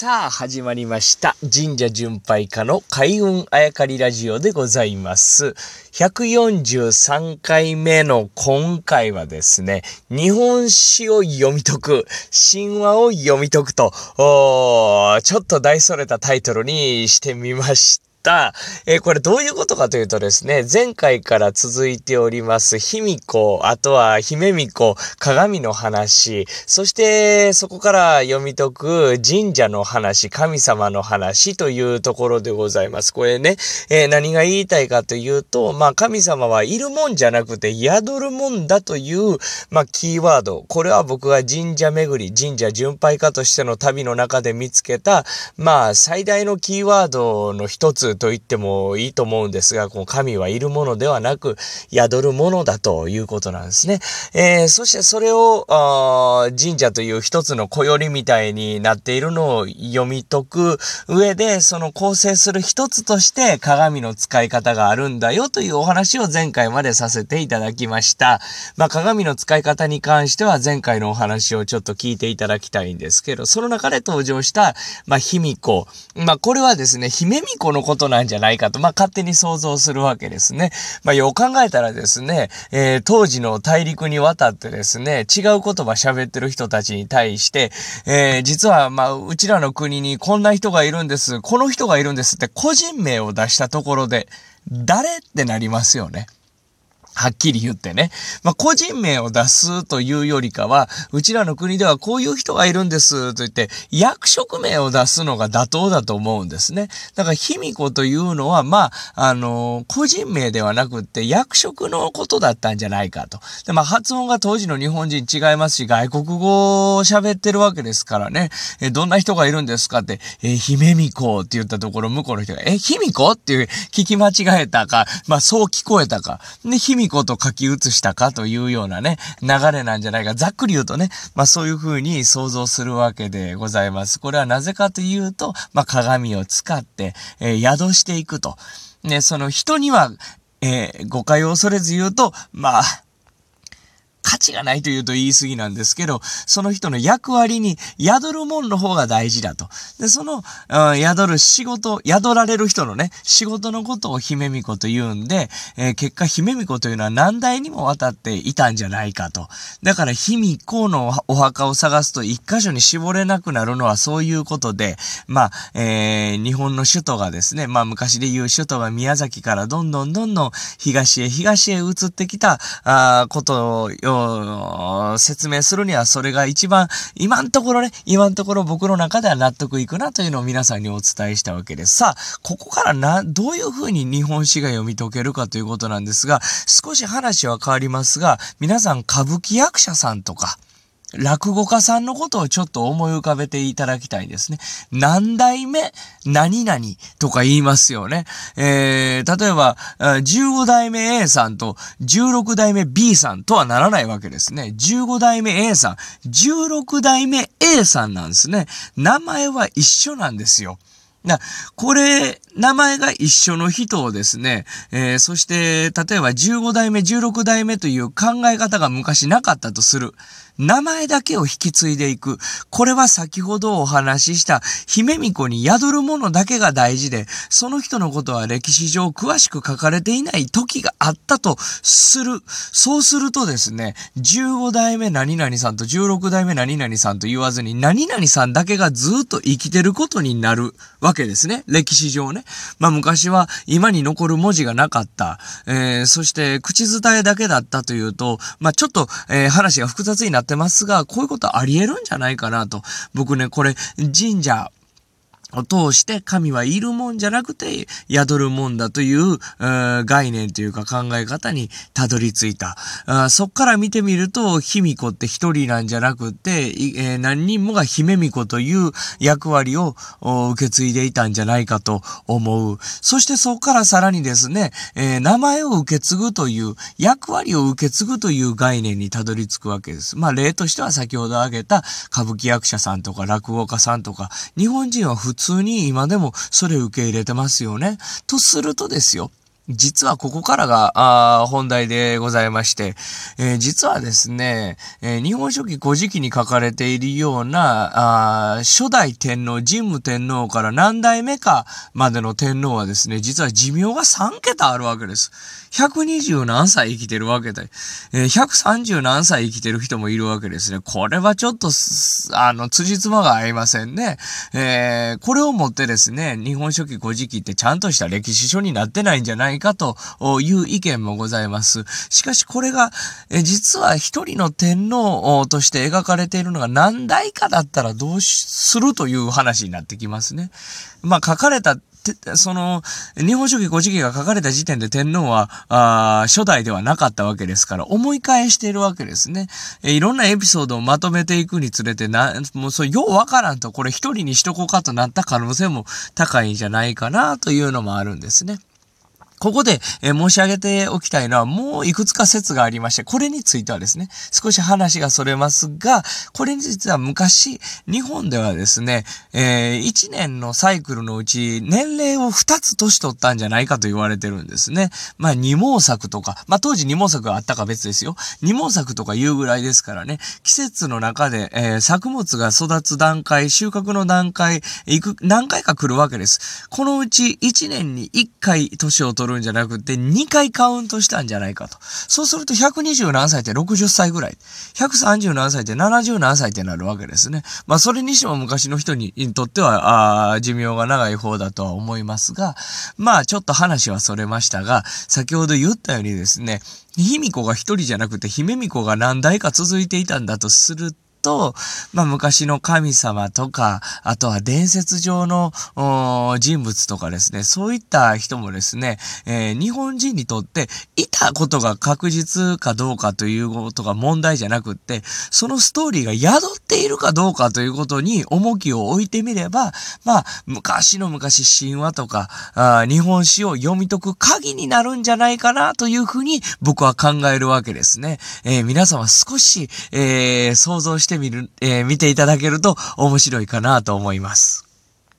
さあ、始まりました。神社巡拝家の開運あやかりラジオでございます。143回目の今回はですね、日本史を読み解く、神話を読み解くと、ちょっと大それたタイトルにしてみました。たえーこれどういうことかというとですね、前回から続いております、卑弥呼、あとは姫巫女、鏡の話、そしてそこから読み解く神社の話、神様の話というところでございます。これね、えー何が言いたいかというと、まあ神様はいるもんじゃなくて宿るもんだという、まあキーワード。これは僕が神社巡り、神社巡拝家としての旅の中で見つけた、まあ最大のキーワードの一つと言ってもいいと思うんですが、この神はいるものではなく、宿るものだということなんですね。えーそしてそれを、神社という一つの小よりみたいになっているのを読み解く上で、その構成する一つとして鏡の使い方があるんだよというお話を前回までさせていただきました。まあ鏡の使い方に関しては前回のお話をちょっと聞いていただきたいんですけど、その中で登場した、まあ卑弥呼。まあこれはですね、姫巫女のことことなんじゃないかと、まあ勝手に想像するわけですね。まあよう考えたらですね、えー当時の大陸に渡ってですね、違う言葉喋ってる人たちに対して、えー実はまあうちらの国にこんな人がいるんです、この人がいるんですって個人名を出したところで、誰ってなりますよね。はっきり言ってね。まあ、個人名を出すというよりかは、うちらの国ではこういう人がいるんですと言って、役職名を出すのが妥当だと思うんですね。だから、卑弥呼というのは、まあ、あの個人名ではなくって役職のことだったんじゃないかと。で、まあ、発音が当時の日本人違いますし、外国語を喋ってるわけですからね。え、どんな人がいるんですかって、えー、姫巫女って言ったところ、向こうの人が、え、卑弥呼っていう聞き間違えたか、まあ、そう聞こえたか。で、卑弥こと書き写したかというようなね、流れなんじゃないか。ざっくり言うとね、まあそういうふうに想像するわけでございます。これはなぜかというと、まあ鏡を使って、えー宿していくと。ね、その人には、えー誤解を恐れず言うと、まあ、価値がないというと言い過ぎなんですけど、その人の役割に宿るもんの方が大事だと。で、その、うん宿る仕事、宿られる人のね、仕事のことを姫巫女と言うんで、えー結果姫巫女というのは何代にもわたっていたんじゃないかと。だから卑弥呼のお墓を探すと一箇所に絞れなくなるのはそういうことで、まあ、えー日本の首都がですね、まあ昔で言う首都が宮崎からどんどんどんどん東へ東へ移ってきた、あーことをよ説明するにはそれが一番、今のところね、今のところ僕の中では納得いくなというのを皆さんにお伝えしたわけです。さあ、ここからな、どういうふうに日本史が読み解けるかということなんですが、少し話は変わりますが、皆さん歌舞伎役者さんとか、落語家さんのことをちょっと思い浮かべていただきたいですね。何代目、何々とか言いますよね。えー、例えば、15代目 A さんと16代目 B さんとはならないわけですね。15代目 A さん、16代目 A さんなんですね。名前は一緒なんですよ。な、これ、名前が一緒の人をですね、えーそして、例えば15代目、16代目という考え方が昔なかったとする。名前だけを引き継いでいく。これは先ほどお話しした姫巫女に宿るものだけが大事で、その人のことは歴史上詳しく書かれていない時があったとする。そうするとですね、15代目何々さんと16代目何々さんと言わずに、何々さんだけがずっと生きてることになるわけですね。歴史上ね。まあ昔は今に残る文字がなかった。えーそして口伝えだけだったというと、まあちょっと、えー話が複雑になってますが、こういうことあり得るんじゃないかなと。僕ね、これ神社、を通して神はいるもんじゃなくて宿るもんだという、えー概念というか考え方にたどり着いた。あそっから見てみると、卑弥呼って一人なんじゃなくて、えー何人もが姫巫女という役割を受け継いでいたんじゃないかと思う。そしてそこからさらにですね、えー名前を受け継ぐという、役割を受け継ぐという概念にたどり着くわけです。まあ例としては先ほど挙げた歌舞伎役者さんとか落語家さんとか、日本人は普通に今でもそれを受け入れてますよね。とするとですよ。実はここからが、あ本題でございまして、えー、実はですね、えー、日本書紀古事記に書かれているような、あ初代天皇、神武天皇から何代目かまでの天皇はですね、実は寿命が3桁あるわけです。120何歳生きてるわけで、えー、130何歳生きてる人もいるわけですね。これはちょっと、あの、辻褄が合いませんね。えー、これをもってですね、日本書紀古事記ってちゃんとした歴史書になってないんじゃないかという意見もございます。しかしこれが、え実は一人の天皇として描かれているのが何代かだったらどうするという話になってきますね。まあ書かれたその、日本書紀古事記が書かれた時点で天皇は、あ初代ではなかったわけですから、思い返しているわけですね。えいろんなエピソードをまとめていくにつれて、な、もうそう、ようわからんと、これ一人にしとこうかとなった可能性も高いんじゃないかな、というのもあるんですね。ここで、え申し上げておきたいのは、もういくつか説がありまして、これについてはですね、少し話がそれますが、これについては昔、日本ではですね、えー、1年のサイクルのうち、年齢を2つ年取ったんじゃないかと言われてるんですね。まあ、二毛作とか、まあ、当時二毛作があったか別ですよ。二毛作とか言うぐらいですからね、季節の中で、えー、作物が育つ段階、収穫の段階、いく、何回か来るわけです。このうち1年に1回年を取るるんじゃなくて、2回カウントしたんじゃないかと。そうすると120何歳って60歳ぐらい。130何歳って70何歳ってなるわけですね。まあそれにしても昔の人にとっては、あ寿命が長い方だとは思いますが、まあちょっと話はそれましたが、先ほど言ったようにですね、卑弥呼が一人じゃなくて姫巫女が何代か続いていたんだとすると、と、まあ昔の神様とか、あとは伝説上の人物とかですね、そういった人もですね、えー、日本人にとっていたことが確実かどうかということが問題じゃなくって、そのストーリーが宿っているかどうかということに重きを置いてみれば、まあ昔の昔神話とかあ日本史を読み解く鍵になるんじゃないかなというふうに僕は考えるわけですね。えー、皆様少し、えー、想像してみる、えー、見ていただけると面白いかなと思います。